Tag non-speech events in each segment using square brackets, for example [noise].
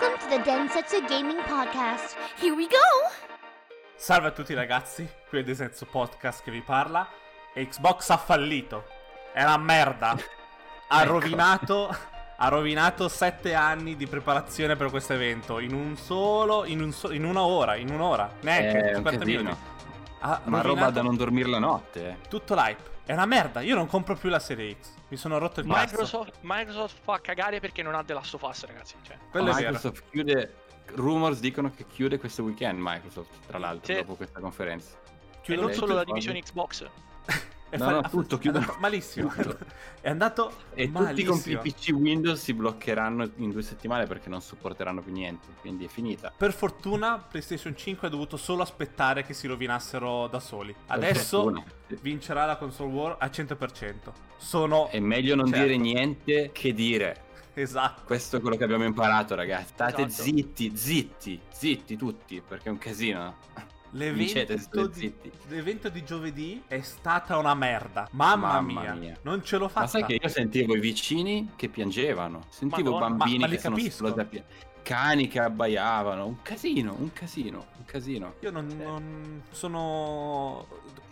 Welcome to the Densetsu Gaming Podcast. Here we go! Salve a tutti ragazzi, qui è Desenzo Podcast che vi parla. Xbox ha fallito. È una merda. [laughs] Ha Ecco. rovinato. Ha rovinato 7 anni di preparazione per questo evento. In un solo. In, un so- in una ora. In un'ora. Neanche un 50 casino. minuti. Ha Una roba da non dormire la notte. eh. Tutto l'hype. È una merda. Io non compro più la serie X. Mi sono rotto il cazzo. Microsoft, Microsoft fa cagare perché non ha The Last of Us, ragazzi. Cioè, Quello è vero. Microsoft chiude. Rumors dicono che chiude questo weekend Microsoft, tra l'altro, Sì. dopo questa conferenza. e Chiudono non solo la divisione Xbox. [laughs] No, fa- no, tutto, andato malissimo. [laughs] Tutto. [laughs] È andato E malissimo. tutti i PC Windows si bloccheranno in due settimane perché non supporteranno più niente. Quindi è finita. Per fortuna PlayStation 5 ha dovuto solo aspettare che si rovinassero da soli. Adesso vincerà la console war al 100%. Sono È meglio non Certo. dire niente che dire. [laughs] esatto. Questo è quello che abbiamo imparato, ragazzi. State Esatto. zitti, zitti, zitti tutti, perché è un casino. L'evento di, l'evento di giovedì è stata una merda. Mamma, Mamma mia. mia. Non ce l'ho fatta. Ma sai che io sentivo i vicini che piangevano, sentivo Madonna. bambini Ma- ma che sono capisco. esplodi a pia- cani che abbaiavano, un casino, un casino, un casino. Io non, non sono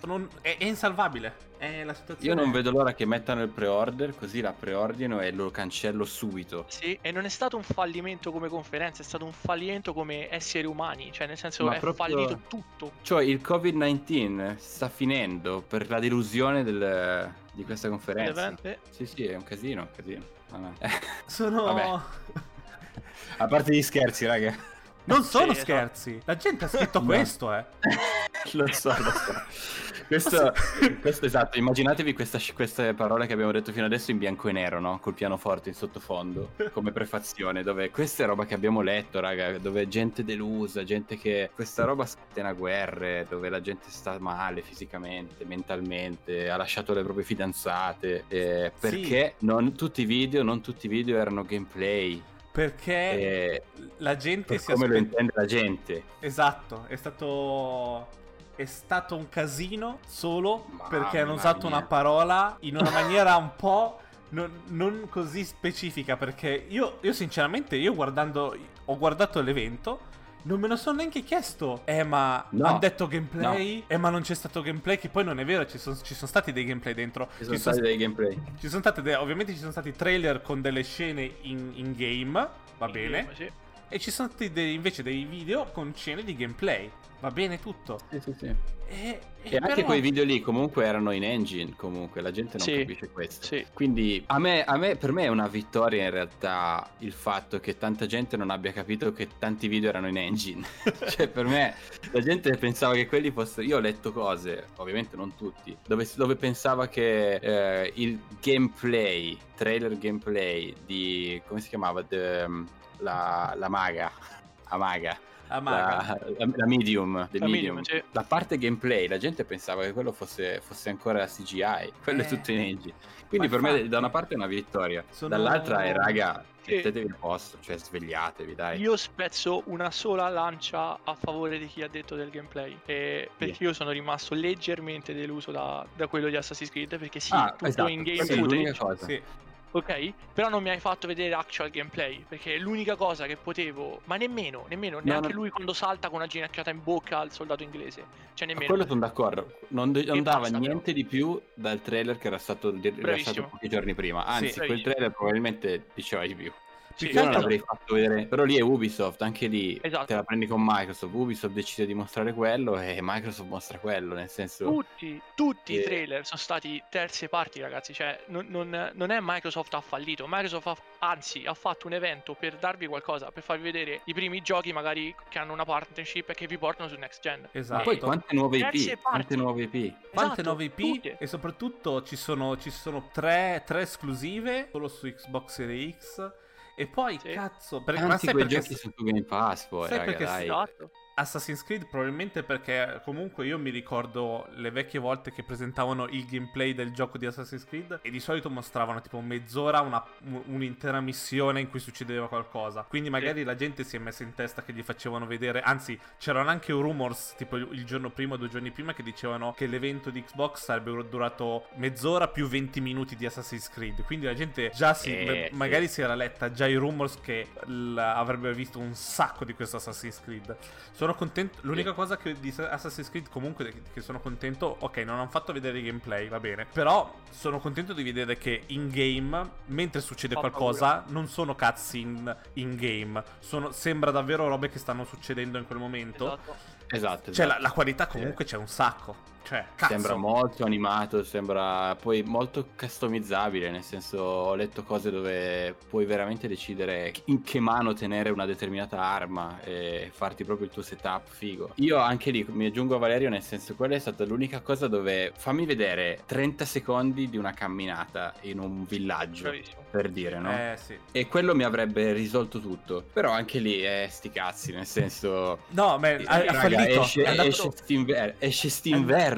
non- è, è insalvabile. È la situazione. Io non vedo l'ora che mettano il pre-order, così la preordino e lo cancello subito. Sì, e non è stato un fallimento come conferenza, è stato un fallimento come esseri umani. Cioè, nel senso, Ma è proprio- fallito tutto. Cioè il Covid-19 sta finendo per la delusione del- di questa conferenza. Sì, sì, è un casino, un casino. Vabbè. Sono Vabbè. [laughs] A parte gli scherzi, raga. Non sono Sì, scherzi. La gente ha scritto [laughs] No. questo, eh. [laughs] lo so, lo so. Questo, questo esatto, immaginatevi questa- queste parole che abbiamo detto fino adesso in bianco e nero, no? Col pianoforte in sottofondo, come prefazione, dove questa è roba che abbiamo letto, raga, dove gente delusa, gente che... Questa roba scatena guerre, dove la gente sta male fisicamente, mentalmente, ha lasciato le proprie fidanzate, eh, perché non tutti i video, non tutti i video erano gameplay, Perché eh, la gente per si come lo aspetta. intende la gente. Esatto, è stato. È stato un casino solo Mamma perché hanno usato mia. una parola in una maniera un po'. Non, non così specifica. Perché io, io, sinceramente, io guardando. Ho guardato l'evento. Non me lo sono neanche chiesto. Eh, ma No. hanno detto gameplay? Eh, ma non c'è stato gameplay. Che poi non è vero, ci, son- ci sono stati dei gameplay dentro. Ci sono Ci son- stati dei gameplay. ci sono state. de- ovviamente ci sono stati trailer con delle scene in, in game. Va bene. Sì. E ci sono stati dei- invece dei video con scene di gameplay. Va bene tutto. Sì, sì, sì. E, E anche però- quei video lì comunque erano in engine, comunque la gente non Sì, capisce questo. sì. Quindi a me, a me- per me è una vittoria in realtà il fatto che tanta gente non abbia capito che tanti video erano in engine. [laughs] cioè per me la gente pensava che quelli fossero... Io ho letto cose, ovviamente non tutti, dove, dove pensava che eh, il gameplay, trailer gameplay di... come si chiamava? The- la, la maga. La maga. Ah, maga. La, la- la medium, the La medium. medium, sì. La parte gameplay, la gente pensava che quello fosse, fosse ancora CGI, quello Eh. è tutto in engine. Quindi Ma per me infatti. da una parte è una vittoria, Sono- dall'altra è raga, mettetevi a posto, cioè svegliatevi, dai. Io spezzo una sola lancia a favore di chi ha detto del gameplay. E perché io sono rimasto leggermente deluso da, da quello di Assassin's Creed. Perché sì, Ah, tutto esatto, in game footage. cosa. Sì. Ok, però non mi hai fatto vedere actual gameplay. Perché è l'unica cosa che potevo. Ma nemmeno, nemmeno, neanche no. lui quando salta con una ginocchiata in bocca al soldato inglese. Cioè, A nemmeno. quello sono d'accordo, non, non E dava basta, niente di più dal trailer che era stato rilasciato pochi giorni prima, anzi Sì. quel trailer probabilmente diceva di più. Sì, Io che non l'avrei fatto vedere, però lì è Ubisoft, anche lì Esatto. te la prendi con Microsoft, Ubisoft decide di mostrare quello e Microsoft mostra quello, nel senso... Tutti, tutti i Eh. trailer sono stati terze parti, ragazzi. Cioè, non, non- non è Microsoft ha fallito. Microsoft ha, anzi ha fatto un evento per darvi qualcosa, per farvi vedere i primi giochi, magari che hanno una partnership e che vi portano su next gen. Esatto. Ma poi quante nuove IP? Quante nuove IP? Quante Esatto, nuove IP tutte. e soprattutto ci sono, ci sono tre, tre esclusive solo su Xbox Series X e poi Sì. cazzo perché, ma Tanti sai quei perché, giochi su Game Pass poi, sai raga, perché dai. Esatto. Assassin's Creed probabilmente perché comunque io mi ricordo le vecchie volte che presentavano il gameplay del gioco di Assassin's Creed e di solito mostravano tipo mezz'ora una, un'intera missione in cui succedeva qualcosa. Quindi magari la gente si è messa in testa che gli facevano vedere, anzi c'erano anche rumors tipo il giorno prima o due giorni prima che dicevano che l'evento di Xbox sarebbe durato mezz'ora più 20 minuti di Assassin's Creed. Quindi la gente già si, Eh, magari sì. si era letta già i rumors che l- avrebbe visto un sacco di questo Assassin's Creed. Sono contento. L'unica cosa che di Assassin's Creed, comunque, che sono contento. Ok, non hanno fatto vedere i gameplay, va bene. Però sono contento di vedere che in game, mentre succede Fa qualcosa, non sono cutscene in game. Sono, sembra davvero robe che stanno succedendo in quel momento. Esatto. Esatto. Cioè, la, esatto. la qualità comunque c'è un sacco. Cioè, cazzo. Sembra molto animato, sembra poi molto customizzabile, nel senso ho letto cose dove puoi veramente decidere in che mano tenere una determinata arma e farti proprio il tuo setup figo. Io anche lì mi aggiungo a Valerio, nel senso quella è stata l'unica cosa dove fammi vedere 30 secondi di una camminata in un villaggio, Bravissimo. per dire, no? Eh, sì. E quello mi avrebbe risolto tutto. Però anche lì, eh, sti cazzi, nel senso... No, ma ha raga, fallito. esce, è andato- esce st'inver- esce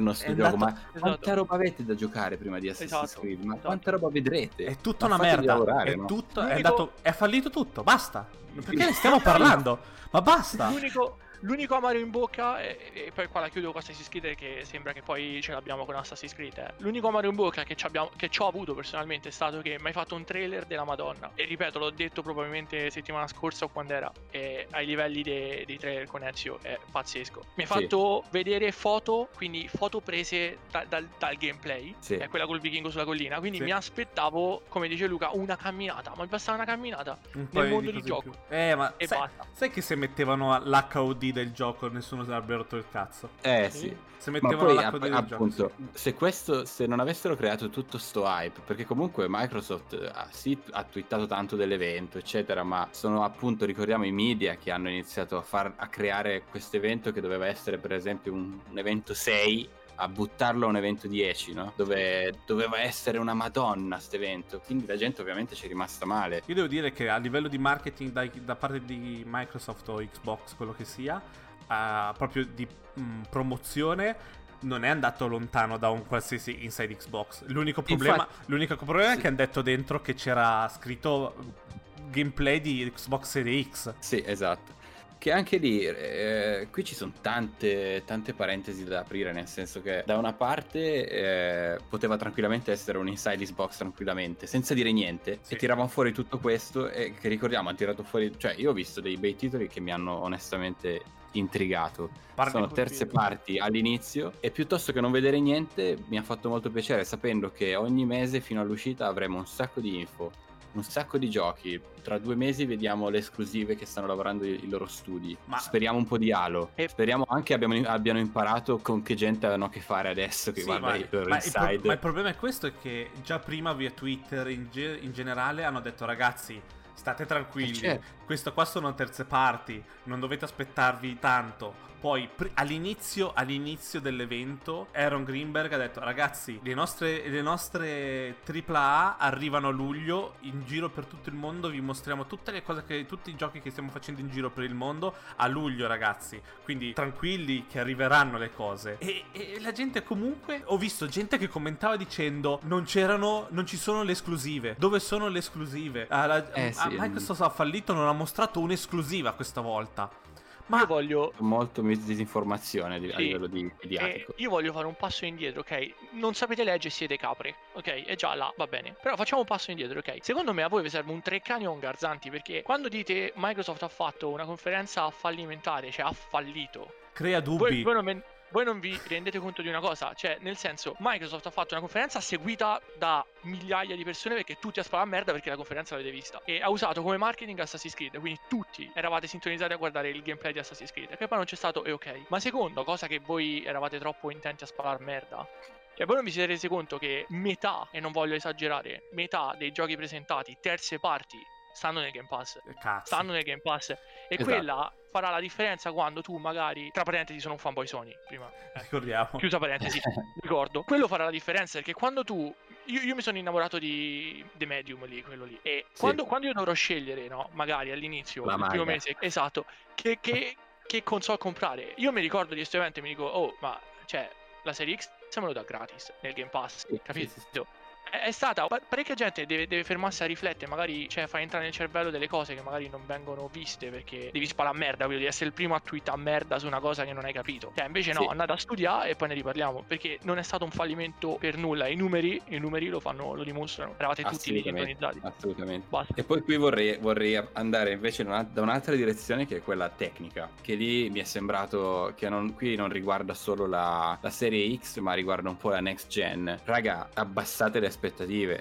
st'inverno sto gioco, andato- ma Esatto. quanta roba avete da giocare prima di Assassin's Esatto, Creed? Ma esatto. quanta roba vedrete? È tutta Ma una merda. lavorare, è no? tutto. È andato. È fallito tutto. Basta. [laughs] Perché ne stiamo parlando? Ma basta. L'unico, l'unico amaro in bocca, e, e poi qua la chiudo con Assassin's Creed che sembra che poi ce l'abbiamo con Assassin's Creed. eh. L'unico amaro in bocca che ci abbiamo- che ci ho avuto personalmente è stato che mi hai fatto un trailer della Madonna. E ripeto, l'ho detto probabilmente settimana scorsa o quando era. E ai livelli de- dei trailer con Ezio è pazzesco. Mi hai Sì. fatto vedere foto, quindi foto prese da- dal, dal gameplay. Sì. È quella col vichingo sulla collina. Quindi Sì. mi aspettavo, come dice Luca, una camminata. Ma mi bastava una camminata. Un nel mondo di in gioco. più. Eh, ma E sai, basta. sai che se mettevano l'HOD del gioco nessuno si avrebbe rotto il cazzo? Eh sì. Se mettevano poi l'HOD app- del appunto, gioco. se questo se non avessero creato tutto sto hype, perché comunque Microsoft eh, ha, sì, ha twittato tanto dell'evento, eccetera, ma sono appunto, ricordiamo, i media che hanno iniziato a, far, a creare questo evento che doveva essere per esempio un, un evento 6 a buttarlo a un evento 10, no? Dove doveva essere una madonna sto evento. Quindi la gente ovviamente ci è rimasta male. Io devo dire che a livello di marketing dai- da parte di Microsoft o Xbox, quello che sia, eh, proprio di mh, promozione, non è andato lontano da un qualsiasi inside Xbox. L'unico problema, Infatti- l'unico problema è sì. che hanno detto dentro che c'era scritto gameplay di Xbox Series X. Sì, esatto. Che anche lì, eh, qui ci sono tante, tante parentesi da aprire, nel senso che da una parte eh, poteva tranquillamente essere un inside Xbox tranquillamente, senza dire niente, Sì. e tiravano fuori tutto questo e che ricordiamo, hanno tirato fuori, cioè io ho visto dei bei titoli che mi hanno onestamente intrigato. Parli sono terze Piero. parti all'inizio e piuttosto che non vedere niente mi ha fatto molto piacere sapendo che ogni mese fino all'uscita avremo un sacco di info un sacco di giochi. Tra due mesi vediamo le esclusive che stanno lavorando i, i loro studi. Ma- Speriamo un po' di Halo. E- Speriamo anche abbiamo, abbiano imparato con che gente hanno a che fare adesso che Sì, guarda ma, loro ma il pro- inside. ma il problema è questo: è che già prima via Twitter in, ge- in generale hanno detto ragazzi. State tranquilli, Eh, certo. Questo qua sono terze parti, non dovete aspettarvi tanto. Poi pr- all'inizio, all'inizio dell'evento Aaron Greenberg ha detto ragazzi le nostre, le nostre AAA arrivano a luglio in giro per tutto il mondo, vi mostriamo tutte le cose che, tutti i giochi che stiamo facendo in giro per il mondo a luglio ragazzi. Quindi tranquilli che arriveranno le cose. E, e la gente comunque, ho visto gente che commentava dicendo non c'erano, non ci sono le esclusive. Dove sono le esclusive? Ah, la- Eh, ah, sì. Microsoft ha fallito, non ha mostrato un'esclusiva questa volta. Ma Io voglio, Molto disinformazione di- a Sì. livello di, mediatico. E io voglio fare un passo indietro, ok? Non sapete leggere, siete capre, ok? E già là, va bene. Però facciamo un passo indietro, ok? Secondo me a voi vi serve un Treccani o un Garzanti, perché quando dite Microsoft ha fatto una conferenza fallimentare, cioè ha fallito, crea voi, dubbi. voi non me- voi non vi rendete conto di una cosa, cioè nel senso Microsoft ha fatto una conferenza seguita da migliaia di persone perché tutti a sparare a merda perché la conferenza l'avete vista e ha usato come marketing Assassin's Creed, quindi tutti eravate sintonizzati a guardare il gameplay di Assassin's Creed, che poi non c'è stato e ok. Ma secondo, cosa che voi eravate troppo intenti a sparare merda, cioè voi non vi siete resi conto che metà, e non voglio esagerare, metà dei giochi presentati, terze parti, stanno nel Game Pass Eh, Cazzo. stanno nel Game Pass e Esatto. quella farà la differenza quando tu magari tra parentesi sono un fanboy Sony prima eh, Ricordiamo. chiusa parentesi [laughs] ricordo quello farà la differenza perché quando tu io, io mi sono innamorato di The Medium lì quello lì e Sì. quando, quando io dovrò scegliere no magari all'inizio La il primo mese esatto che, che che console comprare. Io mi ricordo di questo evento e mi dico, oh, ma cioè, la Serie X me lo dà gratis nel Game Pass, capito? È stata parecchia gente deve, deve, fermarsi a riflettere magari cioè fa entrare nel cervello delle cose che magari non vengono viste perché devi sparare a merda quindi devi essere il primo a tweetare a merda su una cosa che non hai capito. Cioè invece no sì. andate a studiare e poi ne riparliamo perché non è stato un fallimento per nulla. I numeri i numeri lo fanno lo dimostrano. Eravate tutti sintonizzati. assolutamente. Basta. e poi qui vorrei, vorrei andare invece da un'altra direzione che è quella tecnica che lì mi è sembrato che non, qui non riguarda solo la, la serie X ma riguarda un po' la next gen. Raga abbassate le aspettative,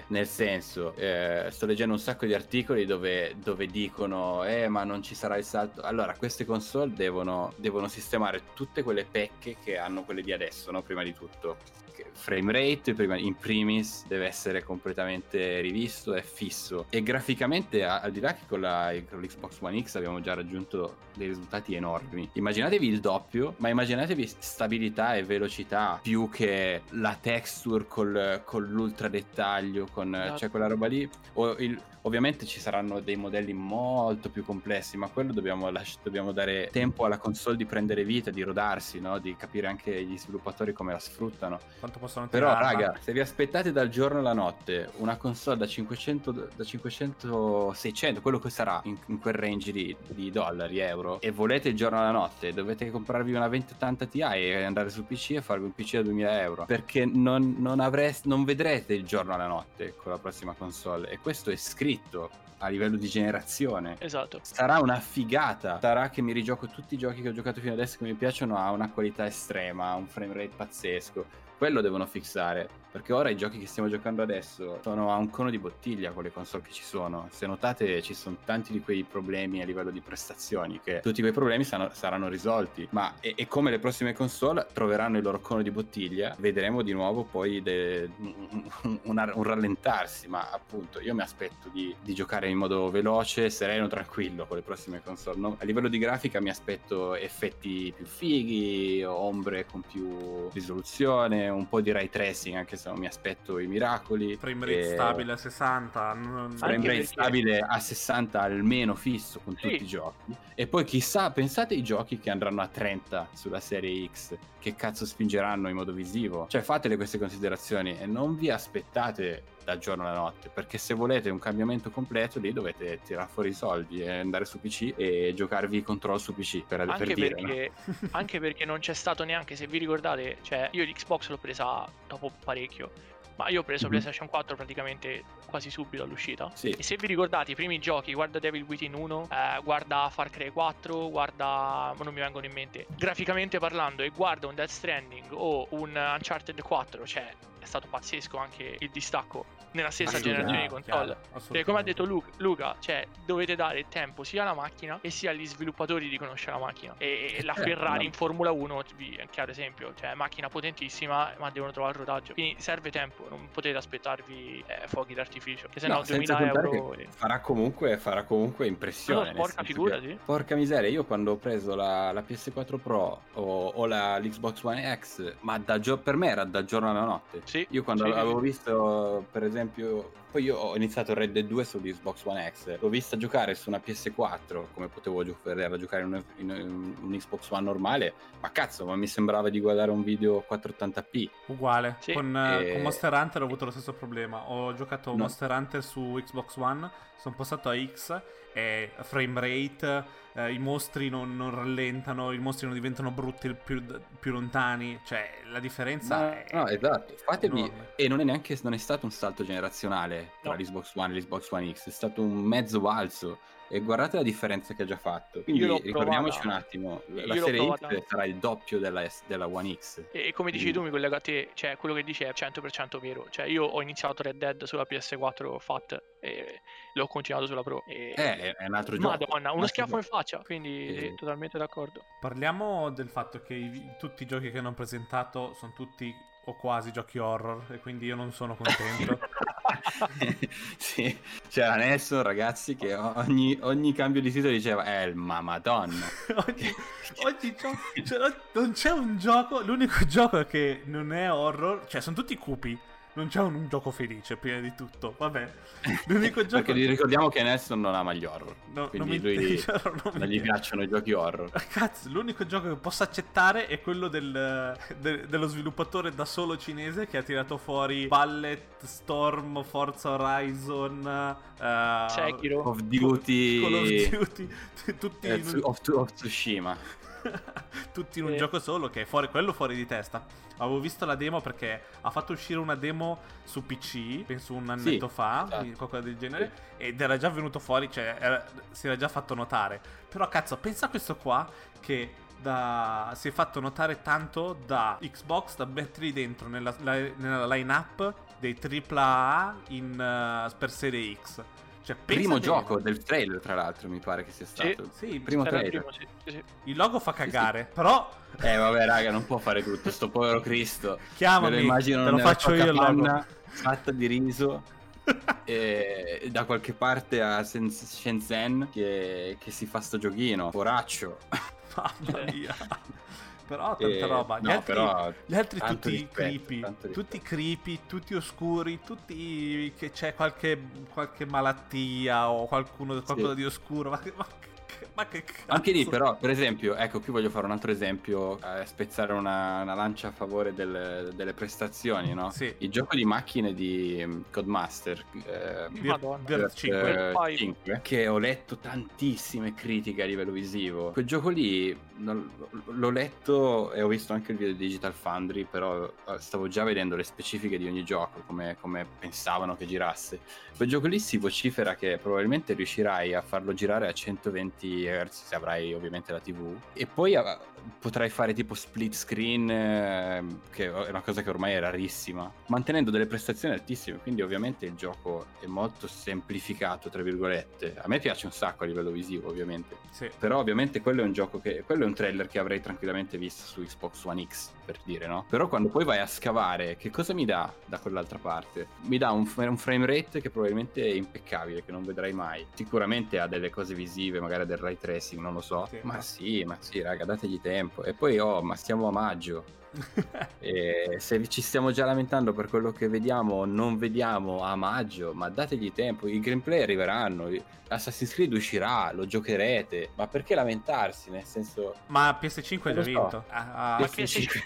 nel senso, eh, sto leggendo un sacco di articoli dove, dove, dicono, eh ma non ci sarà il salto. Allora, queste console devono, devono sistemare tutte quelle pecche che hanno quelle di adesso, no? prima di tutto frame rate in primis deve essere completamente rivisto e fisso e graficamente al di là che con, la, con l'Xbox One X abbiamo già raggiunto dei risultati enormi immaginatevi il doppio ma immaginatevi stabilità e velocità più che la texture col, con l'ultra dettaglio con esatto. cioè quella roba lì o il Ovviamente ci saranno dei modelli molto più complessi, ma quello dobbiamo, lasci- dobbiamo dare tempo alla console di prendere vita, di rodarsi, no? di capire anche gli sviluppatori come la sfruttano. Quanto possono Però, raga, se vi aspettate dal giorno alla notte una console da 500, da 500 600, quello che sarà in, in quel range di, di, dollari, euro, e volete il giorno alla notte, dovete comprarvi una 2080 Ti e andare sul PC e farvi un PC da 2000 euro. Perché non, non, avreste, non vedrete il giorno alla notte con la prossima console. E questo è scritto scritto a livello di generazione. Esatto. Sarà una figata. Sarà che mi rigioco tutti i giochi che ho giocato fino adesso che mi piacciono a una qualità estrema, a un frame rate pazzesco. Quello devono fissare. Perché ora i giochi che stiamo giocando adesso sono a un cono di bottiglia con le console che ci sono. Se notate ci sono tanti di quei problemi a livello di prestazioni che tutti quei problemi saranno, saranno risolti. Ma e, e, come le prossime console troveranno il loro cono di bottiglia, vedremo di nuovo poi de, un, un, un, rallentarsi. Ma appunto io mi aspetto di, di, giocare in modo veloce, sereno, tranquillo con le prossime console. No? A livello di grafica mi aspetto effetti più fighi, ombre con più risoluzione, un po' di ray tracing anche se non mi aspetto i miracoli. Frame rate e... stabile a 60. Non... Frame rate perché... stabile a 60 almeno fisso con sì. tutti i giochi. E poi chissà, pensate ai giochi che andranno a 30 sulla serie X, che cazzo spingeranno in modo visivo? Cioè fatele queste considerazioni e non vi aspettate dal giorno alla notte perché se volete un cambiamento completo lì dovete tirare fuori i soldi e andare su PC e giocarvi control su PC per, anche per dire, perché, no? [laughs] [laughs] anche perché non c'è stato neanche se vi ricordate cioè io l'Xbox l'ho presa dopo parecchio ma io ho preso mm-hmm. PlayStation 4 praticamente quasi subito all'uscita. Sì. E se vi ricordate i primi giochi, guarda Devil Within 1, eh, guarda Far Cry 4, guarda. non mi vengono in mente. Graficamente parlando, e guarda un Death Stranding o un Uncharted 4, cioè stato pazzesco anche il distacco nella stessa generazione di console. Perché come ha detto Luca, Luca, cioè dovete dare tempo sia alla macchina e sia agli sviluppatori di conoscere la macchina. E, e la eh, Ferrari in Formula 1, è chiaro esempio, cioè macchina potentissima, ma devono trovare il rodaggio. Quindi serve tempo, non potete aspettarvi eh, fuochi d'artificio. Che se no, no 2000 euro. Farà comunque, farà comunque impressione. No, porca figura, sì. Porca miseria, io quando ho preso la, la PS4 Pro o, o la, l'Xbox One X, ma da gio- per me era da giorno alla notte. Sì. Io quando sì, avevo visto, per esempio, poi io ho iniziato Red Dead 2 su Xbox One X, l'ho vista giocare su una PS4, come potevo gio- giocare in un, in un, Xbox One normale, ma cazzo, ma mi sembrava di guardare un video 480p. Uguale, sì. con, e... con, Monster Hunter ho avuto lo stesso problema, ho giocato no. Monster Hunter su Xbox One, sono passato a X e frame rate, eh, i mostri non, non, rallentano, i mostri non diventano brutti più, più lontani, cioè la differenza no, è... No, esatto, fatevi... Enorme. E non è neanche non è stato un salto generazionale tra no. l'Xbox One e l'Xbox One X, è stato un mezzo balzo. E guardate la differenza che ha già fatto. Quindi ricordiamoci un attimo: la Io serie X sarà il doppio della, della One X. E, e come dici tu, mi collego a te, cioè quello che dici è 100% vero. Cioè, io ho iniziato Red Dead sulla PS4 FAT e l'ho continuato sulla Pro. E... Eh, è un altro gioco. Madonna, uno schiaffo in faccia, quindi e... totalmente d'accordo. Parliamo del fatto che i, tutti i giochi che hanno presentato sono tutti o quasi giochi horror e quindi io non sono contento. [laughs] [laughs] sì, c'era Nelson, ragazzi, che ogni, ogni cambio di titolo diceva, eh, ma madonna. [laughs] oggi, [laughs] oggi cioè, non c'è un gioco, l'unico gioco che non è horror, cioè sono tutti cupi, non c'è un, un gioco felice prima di tutto. Vabbè, [laughs] l'unico gioco. Perché ricordiamo che Nelson non ama gli horror. No, quindi non mi- lui [laughs] non mi non gli piacciono i giochi horror. [laughs] Cazzo, l'unico gioco che posso accettare è quello del, de- dello sviluppatore da solo cinese che ha tirato fuori Ballet, Storm, Forza Horizon, eh, Sekiro. Of Duty. Call of Duty, tutti, eh, of, of Tsushima. [laughs] tutti in un Sì. gioco solo che è fuori, quello fuori di testa. Avevo visto la demo perché ha fatto uscire una demo su PC, penso un annetto Sì, fa, esatto. qualcosa del genere, ed era già venuto fuori, cioè era- si era già fatto notare. Però cazzo, pensa a questo qua che da- si è fatto notare tanto da Xbox da metterli dentro nella, la- nella line-up dei AAA in, eh, per serie X. Cioè, Primo te- gioco del trailer, tra l'altro, mi pare che sia Sì. stato. Sì, primo Era il trailer. primo, sì, sì, sì. il logo fa cagare, però Eh, vabbè, raga, non può fare tutto. Sto povero Cristo. chiamami, Me lo immagino te lo faccio io il logo. [laughs] fatta di riso. [laughs] e da qualche parte a Sen- Shenzhen che, che si fa sto giochino. Poraccio. Mamma mia. Però tanta Eh, roba. Gli no, altri, però gli altri tutti rispetto, creepy. rispetto. Tutti creepy, tutti oscuri, tutti che c'è qualche, qualche malattia o qualcuno, qualcosa di oscuro. Ma ma che, ma che cazzo? Anche lì, però, per esempio, ecco, qui voglio fare un altro esempio, eh, spezzare una, una lancia a favore del- delle prestazioni, no? Sì. Il gioco di macchine di um, Codemaster, eh, Madonna. Dirt 5. eh, Five. 5, che ho letto tantissime critiche a livello visivo. Quel gioco lì non- l'ho letto e ho visto anche il video di Digital Foundry, però eh, stavo già vedendo le specifiche di ogni gioco, come, come pensavano che girasse. Quel gioco lì si vocifera che probabilmente riuscirai a farlo girare a 120 Hz se avrai ovviamente la TV e poi potrai fare tipo split screen eh, che è una cosa che ormai è rarissima mantenendo delle prestazioni altissime quindi ovviamente il gioco è molto semplificato tra virgolette. A me piace un sacco a livello visivo ovviamente. Sì. però ovviamente quello è un gioco che quello è un trailer che avrei tranquillamente visto su Xbox One X per dire no? Però quando poi vai a scavare che cosa mi dà da quell'altra parte? Mi dà un, un frame rate che probabilmente è impeccabile che non vedrai mai. Sicuramente ha delle cose visive magari del ray tracing non lo so. Sì. ma sì ma sì raga dategli tempo e poi oh ma siamo a maggio [laughs] se ci stiamo già lamentando per quello che vediamo o non vediamo a maggio, ma dategli tempo, i gameplay arriveranno, Assassin's Creed uscirà, lo giocherete, ma perché lamentarsi? Nel senso... Ma PS5 ha già lo so. vinto. Ah, ah, Ma PS5,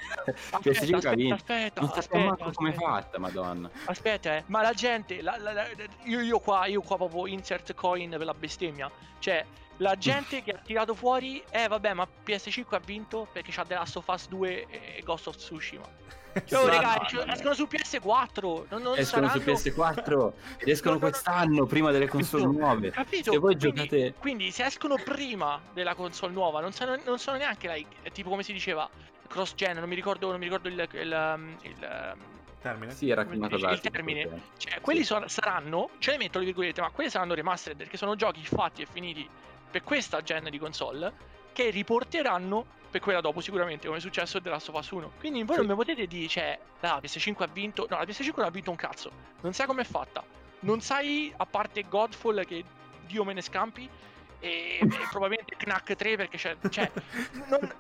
Aspetta, PS5 ha vinto. aspetta, Non sappiamo aspetta, manco come è fatta, madonna. Aspetta, eh, ma la gente, la- la- la- io, io qua, io qua proprio insert coin per la bestemmia. Cioè, la gente [laughs] che ha tirato fuori, eh vabbè, ma PS5 ha vinto perché c'ha The Last of Us 2 e Ghost of Tsushima. [laughs] Cioè, oh, raga, escono su PS4, non, non Escono su saranno... PS4 ed escono No, no, no. quest'anno prima delle console nuove. Capito? Se voi quindi, giocate... quindi se escono prima della console nuova, non sono, non sono neanche like, è tipo come si diceva, cross gen, non mi ricordo, non mi ricordo il, il, um, il, um, termine. Sì, era cosa il termine. Cioè, quelli sono- saranno, ce ne metto le virgolette, ma quelli saranno remastered perché sono giochi fatti e finiti per questa gen di console che riporteranno per quella dopo sicuramente, come è successo The Last of Us 1. Quindi voi Sì. non mi potete dire, cioè, la PS5 ha vinto, no, la PS5 non ha vinto un cazzo, non sai com'è fatta, non sai, a parte Godfall che Dio me ne scampi, e, e probabilmente Knack 3 perché c'è, cioè, non...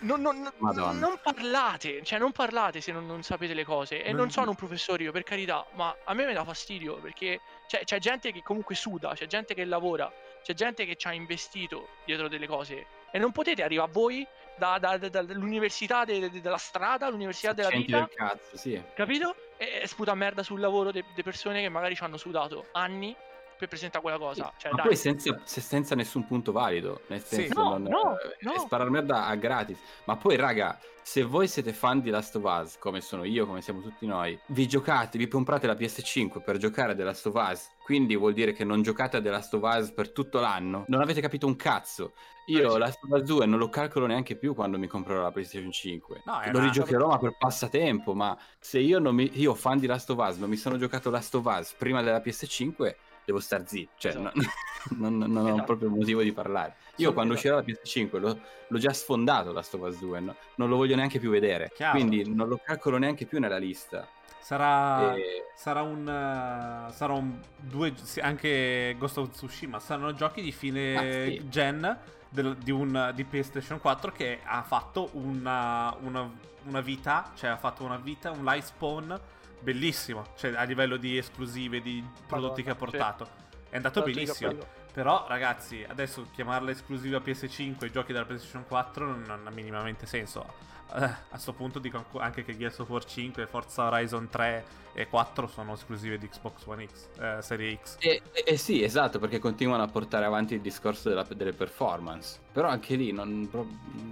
Non, non- non- parlate, cioè non parlate se non, non sapete le cose. E Non- sono un professore io, per carità, ma a me mi dà fastidio perché c'è, c'è gente che comunque suda, c'è gente che lavora, c'è gente che ci ha investito dietro delle cose. E non potete arrivare voi da- da- da- dall'università de- de- della strada, all'università della vita, del cazzo, sì. capito? E, e sputa merda sul lavoro di persone che magari ci hanno sudato anni per presentare quella cosa. Cioè, ma dai. poi senza, se- senza nessun punto valido, nel Sì. senso No, non, no, eh, no. sparare merda a gratis. Ma poi, raga, se voi siete fan di Last of Us, come sono io, come siamo tutti noi, vi giocate, vi comprate la PS5 per giocare a The Last of Us, quindi vuol dire che non giocate a The Last of Us per tutto l'anno, non avete capito un cazzo. Io sì. Last of Us 2 non lo calcolo neanche più quando mi comprerò la PlayStation 5. No, lo rigiocherò ma per passatempo, ma se io non mi io fan di Last of Us, non mi sono giocato Last of Us prima della PS5, devo star zitto, cioè Esatto. [laughs] non, non- non ho Esatto. proprio motivo di parlare. Io Sì, quando esatto. uscirà la PS5 l'ho, l'ho già sfondato of Us 2, no? non lo voglio neanche più vedere, Chiaro. quindi non lo calcolo neanche più nella lista. Sarà, E- sarà un. sarà un. Due, anche Ghost of Tsushima saranno giochi di fine Ah, sì. gen del- di, un, di PlayStation 4 che ha fatto una, una, una vita, cioè ha fatto una vita, un life spawn bellissimo, cioè a livello di esclusive, di prodotti che ha portato. È andato di benissimo. Però, ragazzi, adesso chiamarla esclusiva PS5 i giochi della PlayStation 4 non, ha minimamente senso. Eh, a sto punto dico anche che Gears of War 5, Forza Horizon 3 e 4 sono esclusive di Xbox One X, eh, Serie X. E, e- e sì, esatto, perché continuano a portare avanti il discorso della- delle performance. Però anche lì non,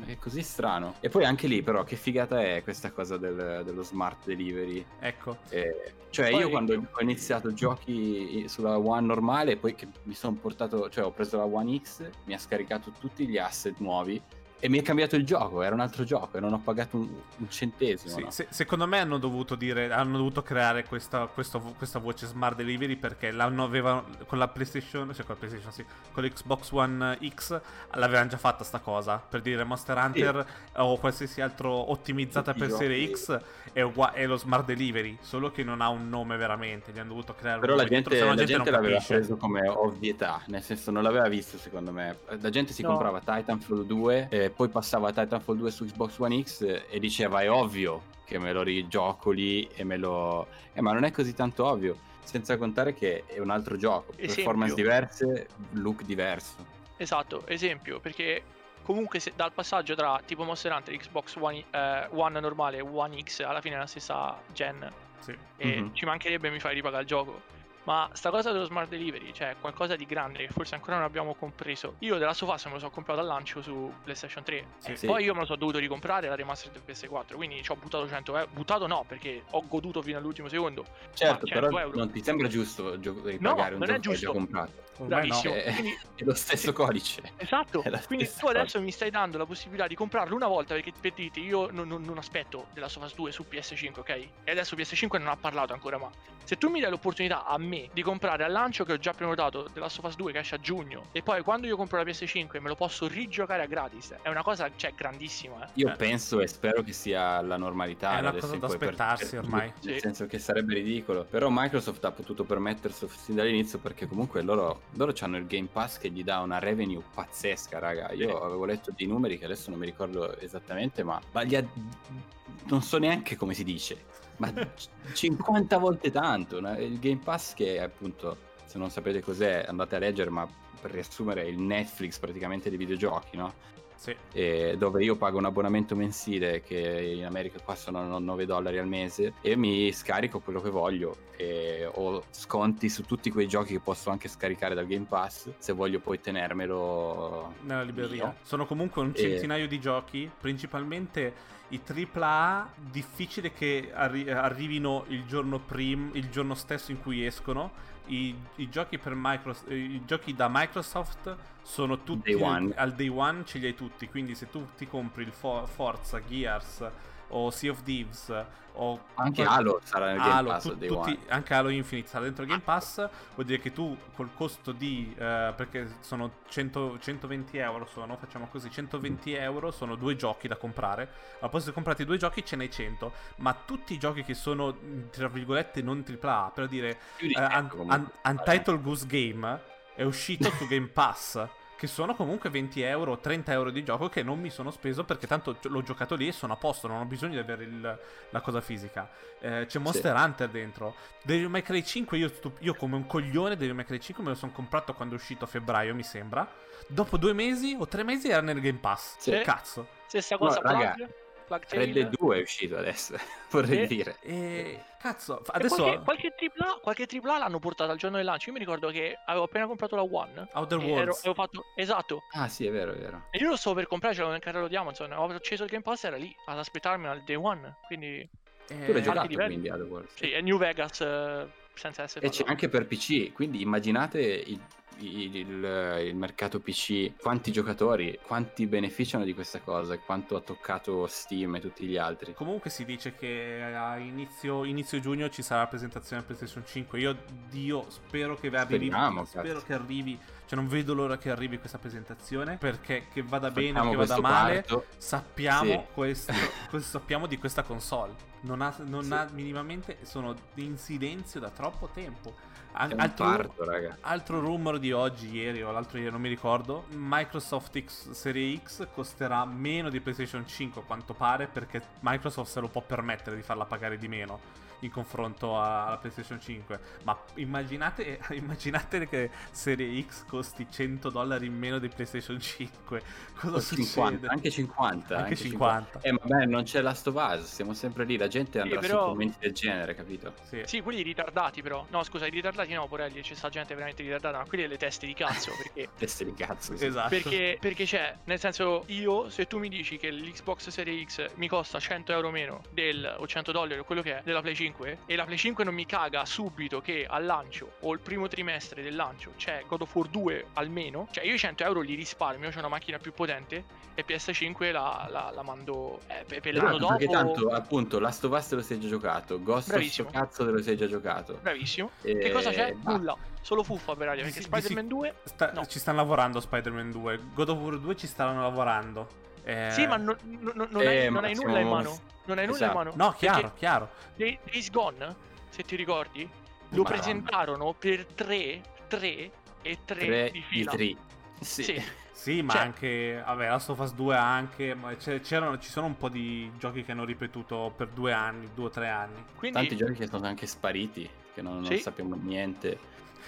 è così strano. E poi anche lì, però, che figata è questa cosa del- dello smart delivery. Ecco. Eh, cioè, Poi- io quando ho iniziato giochi sulla One normale, poi che mi sono portato, cioè ho preso la One X, mi ha scaricato tutti gli asset nuovi e mi è cambiato il gioco, era un altro gioco e non ho pagato un, un centesimo. Sì, no? se- secondo me hanno dovuto dire, hanno dovuto creare questa, questo- questa voce smart delivery perché l'hanno aveva con la PlayStation, cioè con la PlayStation, sì, con l'Xbox One X l'avevano già fatta sta cosa per dire Monster Hunter o qualsiasi altro ottimizzata per Serie X è, ugua- è lo smart delivery, solo che non ha un nome veramente, gli hanno dovuto creare Però un la nome gente, se no la gente non l'aveva capisce. preso come ovvietà, nel senso non l'aveva visto secondo me. La gente si No. comprava Titanfall 2, e poi passava a Titanfall 2 su Xbox One X e diceva è ovvio che me lo rigioco lì e me lo... Eh, ma non è così tanto ovvio, senza contare che è un altro gioco, Esempio. performance diverse, look diverso. Esatto, esempio, perché comunque se- dal passaggio tra tipo Monster Hunter Xbox One, eh, One normale e One X alla fine è la stessa gen Sì. e Mhm. ci mancherebbe mi fai ripagare il gioco. Ma sta cosa dello smart delivery, cioè qualcosa di grande che forse ancora non abbiamo compreso. Io della Sofas me lo so comprato al lancio su PlayStation 3. Sì. e Sì. Poi io me lo so dovuto ricomprare la remastered del PS4. Quindi ci ho buttato 100 euro. Buttato no, perché ho goduto fino all'ultimo secondo. Certo, 100 però euro. non ti sembra giusto gio- No, ripagare un non è gioco che hai già giusto. comprato? Ormai no. Bravissimo. Eh, Quindi [laughs] È lo stesso codice. Esatto, È quindi tu adesso mi stai dando la possibilità di comprarlo una volta perché per dirti io non, non- non aspetto della Sofas 2 su PS5, ok? E adesso PS5 non ha parlato ancora, ma se tu mi dai l'opportunità a me di comprare al lancio che ho già prenotato della Sofas 2 che esce a giugno e poi quando io compro la PS5 me lo posso rigiocare a gratis, è una cosa, cioè, grandissima, eh. Io Eh. penso e spero che sia la normalità. È una cosa da aspettarsi per ormai. tutti, Nel Sì. senso che sarebbe ridicolo. Però Microsoft ha potuto permetterselo fin dall'inizio perché comunque loro, loro hanno il Game Pass che gli dà una revenue pazzesca, raga. Io Sì. avevo letto dei numeri che adesso non mi ricordo esattamente, ma, ma gli ha- non so neanche come si dice. Ma c- 50 volte tanto. no? Il Game Pass che appunto, se non sapete cos'è, andate a leggere, ma per riassumere è il Netflix praticamente dei videogiochi, no? Sì. eh, dove io pago un abbonamento mensile che in America qua sono 9 dollari al mese e mi scarico quello che voglio e ho sconti su tutti quei giochi che posso anche scaricare dal Game Pass se voglio poi tenermelo nella libreria. mio. Sono comunque un E- centinaio di giochi, principalmente i AAA, difficile che arri- arrivino il giorno prim, il giorno stesso in cui escono. I, i giochi per Microsoft, i giochi da Microsoft sono tutti Day al day one ce li hai tutti. Quindi se tu ti compri il Fo- Forza, Gears o Sea of Thieves o anche Halo sarà nel Game Halo, Pass tu- tutti- anche Halo Infinite sarà dentro Game Pass. Vuol dire che tu col costo di. eh, perché sono 100 120 euro. Sono, facciamo così: 120 euro sono due giochi da comprare. Al posto di comprarti due giochi, ce n'hai 100. Ma tutti i giochi che sono tra virgolette non AAA, per dire eh, 100 Un- comunque. Un- Untitled Goose Game è uscito su Game Pass. [laughs] Che sono comunque 20 euro, 30 euro di gioco che non mi sono speso perché tanto l'ho giocato lì e sono a posto, non ho bisogno di avere il- la cosa fisica. Eh, c'è Monster Hunter dentro. Devil May Cry 5, io, io come un coglione Devil May Cry 5 me lo sono comprato quando è uscito a febbraio, mi sembra. Dopo due mesi o tre mesi era nel Game Pass. Sì. Cazzo. Stessa No, cosa, raga, Plug Red Tale. Dead 2 è uscito adesso, [laughs] vorrei E- dire. E cazzo, E adesso qualche, qualche AAA, qualche AAA l'hanno portato al giorno del lancio. Io mi ricordo che avevo appena comprato la One. Outer e ero- Worlds. avevo fatto esatto. Ah sì, è vero, è vero. E io lo stavo per comprare, ce l'avevo nel carrello di Amazon. Avevo acceso il Game Pass, era lì ad aspettarmi al day one. Quindi Eh, Tu l'hai giocato livelli. quindi Halo Wars? sì, è New Vegas eh, senza essere E c'è anche per PC, quindi immaginate il, il- il- il mercato PC, quanti giocatori, quanti beneficiano di questa cosa, quanto ha toccato Steam e tutti gli altri. Comunque si dice che a inizio, inizio giugno ci sarà la presentazione PlayStation 5. Io, Dio, spero che arrivi. Speriamo, spero cazzo. che arrivi. Cioè, non vedo l'ora che arrivi questa presentazione. Perché che vada bene Facciamo o che vada male, parto. sappiamo, Sì. questo, [laughs] questo sappiamo di questa console. Non ha, non Sì. ha minimamente. Sono in silenzio da troppo tempo. An- altro, parto, raga. altro rumor di oggi, ieri o l'altro ieri, non mi ricordo. Microsoft X Serie X costerà meno di PlayStation 5 a quanto pare perché Microsoft se lo può permettere di farla pagare di meno in confronto alla PlayStation 5. Ma immaginate, [laughs] immaginate che Serie X costi 100 dollari in meno di PlayStation 5. [laughs] Cosa O succede? 50, anche 50. Anche 50. Eh, vabbè, non c'è Last of Us, siamo sempre lì. La gente andrà però- su commenti del genere, capito? Sì. Sì, quelli ritardati però. No, scusa, i ritardati no, Porelli, c'è sta gente veramente ritardata, ma quelli le teste di cazzo, [laughs] perché... Teste di cazzo. sì. Esatto. Perché, perché c'è, nel senso, io se tu mi dici che l'Xbox Series X mi costa 100 euro meno del, o 100 dollari o quello che è della Play 5 e la Play 5 non mi caga subito che al lancio o il primo trimestre del lancio c'è God of War 2 almeno, cioè io i 100 euro li risparmio, c'è una macchina più potente e PS5 la, la- la mando eh, per, per l'anno dopo. perché tanto, appunto, Last of Us te lo sei già giocato, Ghost of Bravissimo. sto cazzo te lo sei già giocato. Bravissimo. E Che cosa c'è? basta. Nulla. Solo fuffa per aria. Perché di Spider-Man 2. Sta- No. Ci stanno lavorando Spider-Man 2. God of War 2 ci stanno lavorando. Eh, Sì, ma non, non- non- non Eh, hai, non hai nulla in mano. Non hai nulla Esatto. in mano. No, chiaro, Perché chiaro. Day- Days Gone, se ti ricordi, lo Madonna. presentarono per 3, 3 e 3 Tre di di fila. tre. Sì. Sì. Sì, ma Cioè- anche. Vabbè, Last of Us 2 anche. C'erano, ci sono un po' di giochi che hanno ripetuto per due anni, due o tre anni. Quindi, Tanti giochi che sono anche spariti, che non, non Sì. sappiamo niente.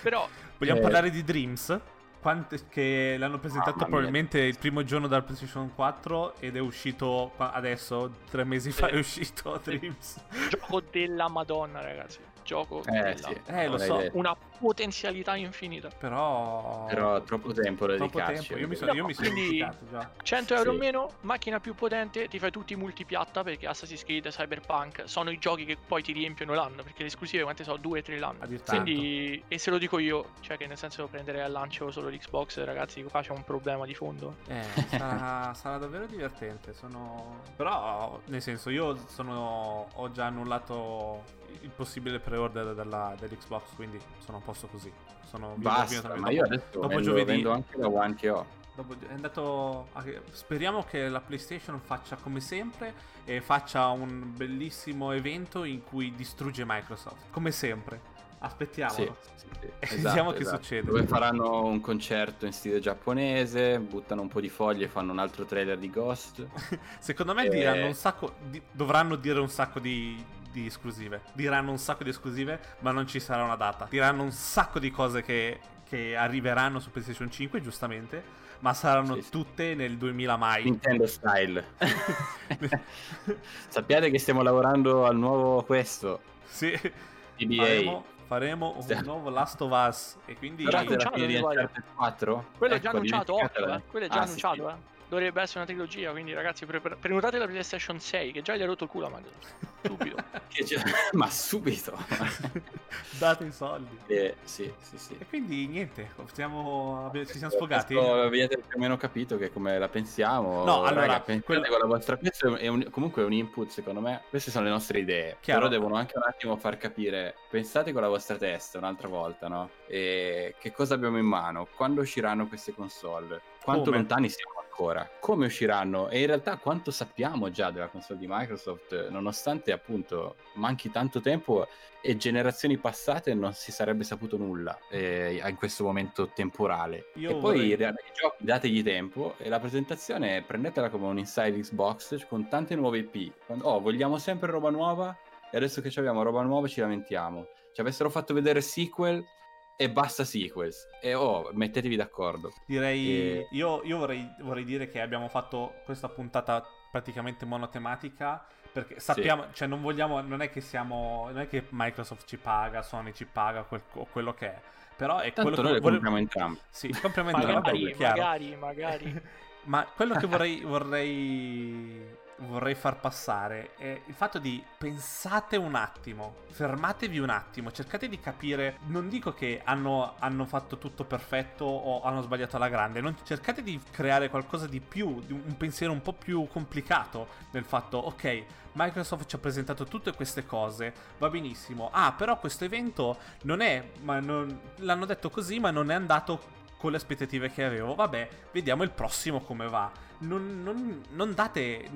però, Vogliamo Eh. parlare di Dreams? Quante, che l'hanno presentato mia. probabilmente il primo giorno dal PlayStation 4 ed è uscito adesso, tre mesi fa è uscito Dreams. gioco della Madonna, ragazzi. Gioco Eh della sì, Eh, lo so. Una potenzialità infinita. Però... Però troppo tempo da troppo dedicarci. tempo. Io mi sono, io mi sono Quindi- dimenticato già. 100 euro Sì. in meno, macchina più potente, ti fai tutti i multipiatta perché Assassin's Creed, Cyberpunk sono i giochi che poi ti riempiono l'anno, perché le esclusive quante sono? 2-3 l'anno. Quindi, e se lo dico io, cioè che nel senso prendere al lancio solo l'Xbox, ragazzi, qua c'è un problema di fondo. Eh, sarà, [laughs] sarà davvero divertente. Sono... Però, nel senso, io sono, ho già annullato il possibile pre-order della- dell'Xbox, quindi sono a posto così. Sono Basta, ma dopo- io adesso dopo vendo, giovedì- vendo anche la One che ho. dopo- è andato. a- Speriamo che la PlayStation faccia come sempre e faccia un bellissimo evento in cui distrugge Microsoft. Come sempre. Aspettiamolo. Sì, sì, sì. E [laughs] Esatto, vediamo che esatto. succede. Dove faranno un concerto in stile giapponese, buttano un po' di foglie e fanno un altro trailer di Ghost. [laughs] Secondo me Eh. diranno un sacco. di- dovranno dire un sacco di, di esclusive. Diranno un sacco di esclusive, ma non ci sarà una data. Diranno un sacco di cose che, che arriveranno su PlayStation 5, giustamente. Ma saranno Sì, sì. tutte nel 2000 mai. Nintendo style. [laughs] Sappiate che stiamo lavorando al nuovo questo. sì. TBA. Faremo, faremo un Stiamo- nuovo Last of Us. E quindi. La annunciato, fine di mi pare. Uncharted 4. Quello è già Ecco, annunciato, occhio, dimenticatela. eh. Quello è già Ah, sì, annunciato, sì. eh. Dovrebbe essere una trilogia, quindi ragazzi, pre- pre- prenotate la PlayStation 6, che già gli ha rotto il culo a Microsoft. Subito. [laughs] Ma subito. [laughs] Date i soldi. Eh, sì, sì, sì. E quindi niente. Siamo, ci siamo sfogati. Questo Avete più o meno capito che come la pensiamo. No, Raga, allora, pensate quello- con la vostra. Questo è un- comunque è un input, secondo me. Queste sono le nostre idee. Chiaro. Però devono anche un attimo far capire. Pensate con la vostra testa un'altra volta, no? E che cosa abbiamo in mano? Quando usciranno queste console? Quanto Come? lontani siamo ancora? Come usciranno? E in realtà quanto sappiamo già della console di Microsoft, nonostante appunto manchi tanto tempo e generazioni passate non si sarebbe saputo nulla eh, in questo momento temporale. Io e poi vorrei- i re- i giochi dategli tempo e la presentazione prendetela come un inside Xbox con tante nuove IP. Oh, vogliamo sempre roba nuova e adesso che abbiamo roba nuova ci lamentiamo. Ci avessero fatto vedere sequel e basta sequels. E oh, mettetevi d'accordo. Direi. E- Io, io vorrei, vorrei dire che abbiamo fatto questa puntata praticamente monotematica. Perché sappiamo, cioè non vogliamo, non è che siamo, non è che Microsoft ci paga, Sony ci paga, quel- o quello che è. Però è Tanto quello noi che vole- compriamo entrambi. Sì, compriamo entrambi, magari, chiaro. magari, magari. [laughs] Ma quello che vorrei, vorrei, vorrei far passare è il fatto di pensate un attimo, fermatevi un attimo, cercate di capire, non dico che hanno, hanno fatto tutto perfetto o hanno sbagliato alla grande, non, cercate di creare qualcosa di più, un pensiero un po' più complicato nel fatto, ok, Microsoft ci ha presentato tutte queste cose, va benissimo, ah però questo evento non è, ma non, l'hanno detto così, ma non è andato con le aspettative che avevo. Vabbè, vediamo il prossimo come va. Non, non, non date...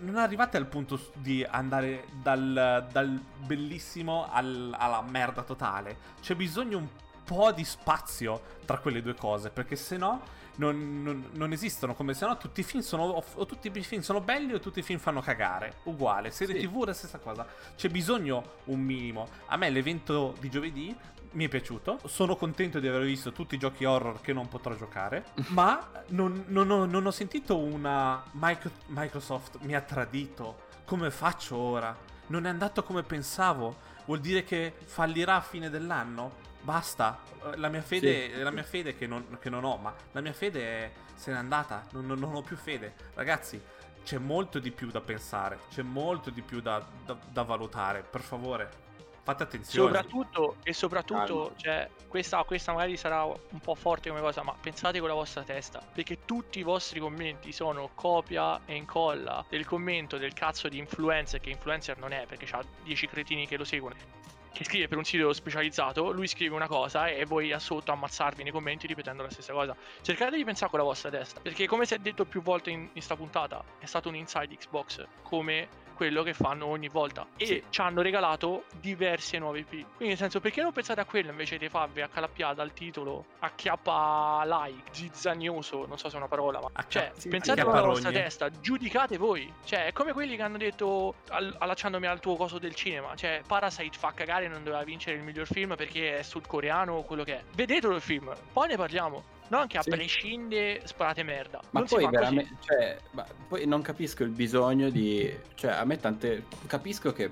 non arrivate al punto di andare dal, dal bellissimo al, alla merda totale. C'è bisogno un po' di spazio tra quelle due cose, perché se no non, non, non, esistono, come se no tutti i film sono o tutti i film sono belli o tutti i film fanno cagare. Uguale, serie sì. TV è la stessa cosa. C'è bisogno un minimo. A me l'evento di giovedì mi è piaciuto. Sono contento di aver visto tutti i giochi horror che non potrò giocare. [laughs] ma non, non, ho, non, ho, sentito una Microsoft mi ha tradito. Come faccio ora? Non è andato come pensavo. Vuol dire che fallirà a fine dell'anno? Basta, eh, la mia fede, sì. la mia fede che, non, che non ho, ma la mia fede è, se n'è andata, non, non, ho più fede. Ragazzi, c'è molto di più da pensare, c'è molto di più da, da, da valutare, per favore. Fate attenzione. Soprattutto, e soprattutto, cioè, questa, questa magari sarà un po' forte come cosa, ma pensate con la vostra testa. Perché tutti i vostri commenti sono copia e incolla del commento del cazzo di influencer, che influencer non è, perché ha 10 cretini che lo seguono che scrive per un sito specializzato, lui scrive una cosa e voi a sotto ammazzarvi nei commenti ripetendo la stessa cosa. Cercate di pensare con la vostra testa, perché come si è detto più volte in, in sta puntata, è stato un inside Xbox, come quello che fanno ogni volta e sì. ci hanno regalato diverse nuove IP. Quindi nel senso perché non pensate a quello invece di farvi accalappiata al titolo acchiappa like, zizzagnoso, non so se è una parola, ma Acca- cioè sì, pensate con la vostra testa, giudicate voi. Cioè è come quelli che hanno detto all- allacciandomi al tuo coso del cinema, cioè Parasite fa cagare non doveva vincere il miglior film perché è sudcoreano o quello che è. Vedetelo il film, poi ne parliamo. Non che a sì. prescindere sparate merda. Ma non poi veramente, cioè, poi non capisco il bisogno di, cioè, a me tante capisco che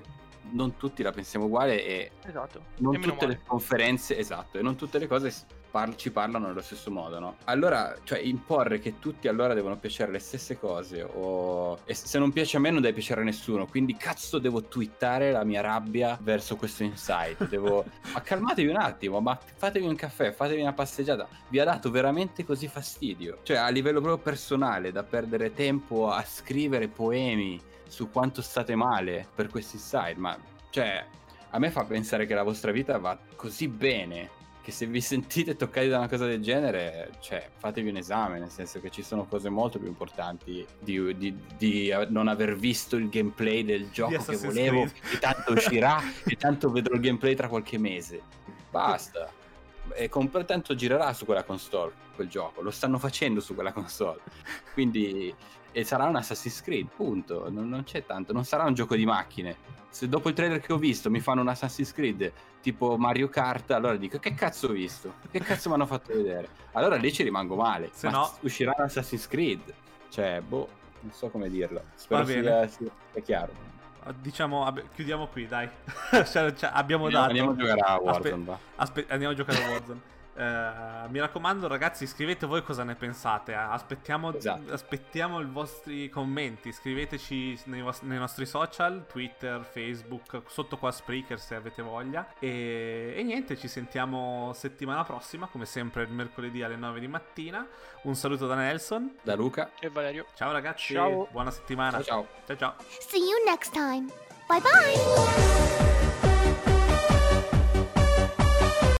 non tutti la pensiamo uguale e esatto. non e tutte le conferenze, esatto, e non tutte le cose par- ci parlano nello stesso modo, no? Allora, cioè, imporre che tutti allora devono piacere le stesse cose, o e se non piace a me non deve piacere a nessuno, quindi cazzo devo twittare la mia rabbia verso questo insight. Devo... [laughs] ma calmatevi un attimo, ma fatevi un caffè, fatevi una passeggiata. Vi ha dato veramente così fastidio? Cioè, a livello proprio personale, da perdere tempo a scrivere poemi su quanto state male per questi insight, ma cioè, a me fa pensare che la vostra vita va così bene che se vi [laughs] sentite toccati da una cosa del genere, cioè, fatevi un esame, nel senso che ci sono cose molto più importanti di, di, di non aver visto il gameplay del gioco che volevo, e tanto uscirà, [laughs] e tanto vedrò il gameplay tra qualche mese. Basta. E con, tanto girerà su quella console quel gioco, lo stanno facendo su quella console. Quindi e sarà un Assassin's Creed, punto. Non, non, c'è tanto, non sarà un gioco di macchine. Se dopo il trailer che ho visto mi fanno un Assassin's Creed tipo Mario Kart, allora dico che cazzo ho visto? Che cazzo mi hanno fatto vedere? Allora lì ci rimango male. Se Ma no... uscirà Assassin's Creed. Cioè, boh, non so come dirlo. Spero sia, sia, sia chiaro. Ah, diciamo, chiudiamo qui, dai. [laughs] cioè, cioè, abbiamo dato. Andiamo a giocare a Warzone. Aspe- aspe- andiamo a giocare a Warzone. Uh, mi raccomando, ragazzi, scrivete voi cosa ne pensate. Eh. Aspettiamo, esatto. aspettiamo i vostri commenti. Scriveteci nei, vostri, nei, nostri social, Twitter, Facebook, sotto qua Spreaker se avete voglia. E, e, niente, ci sentiamo settimana prossima, come sempre il mercoledì alle 9 di mattina. Un saluto da Nelson, da Luca e Valerio. Ciao ragazzi, ciao. buona settimana. Ciao ciao. ciao, ciao. See you next time. Bye bye.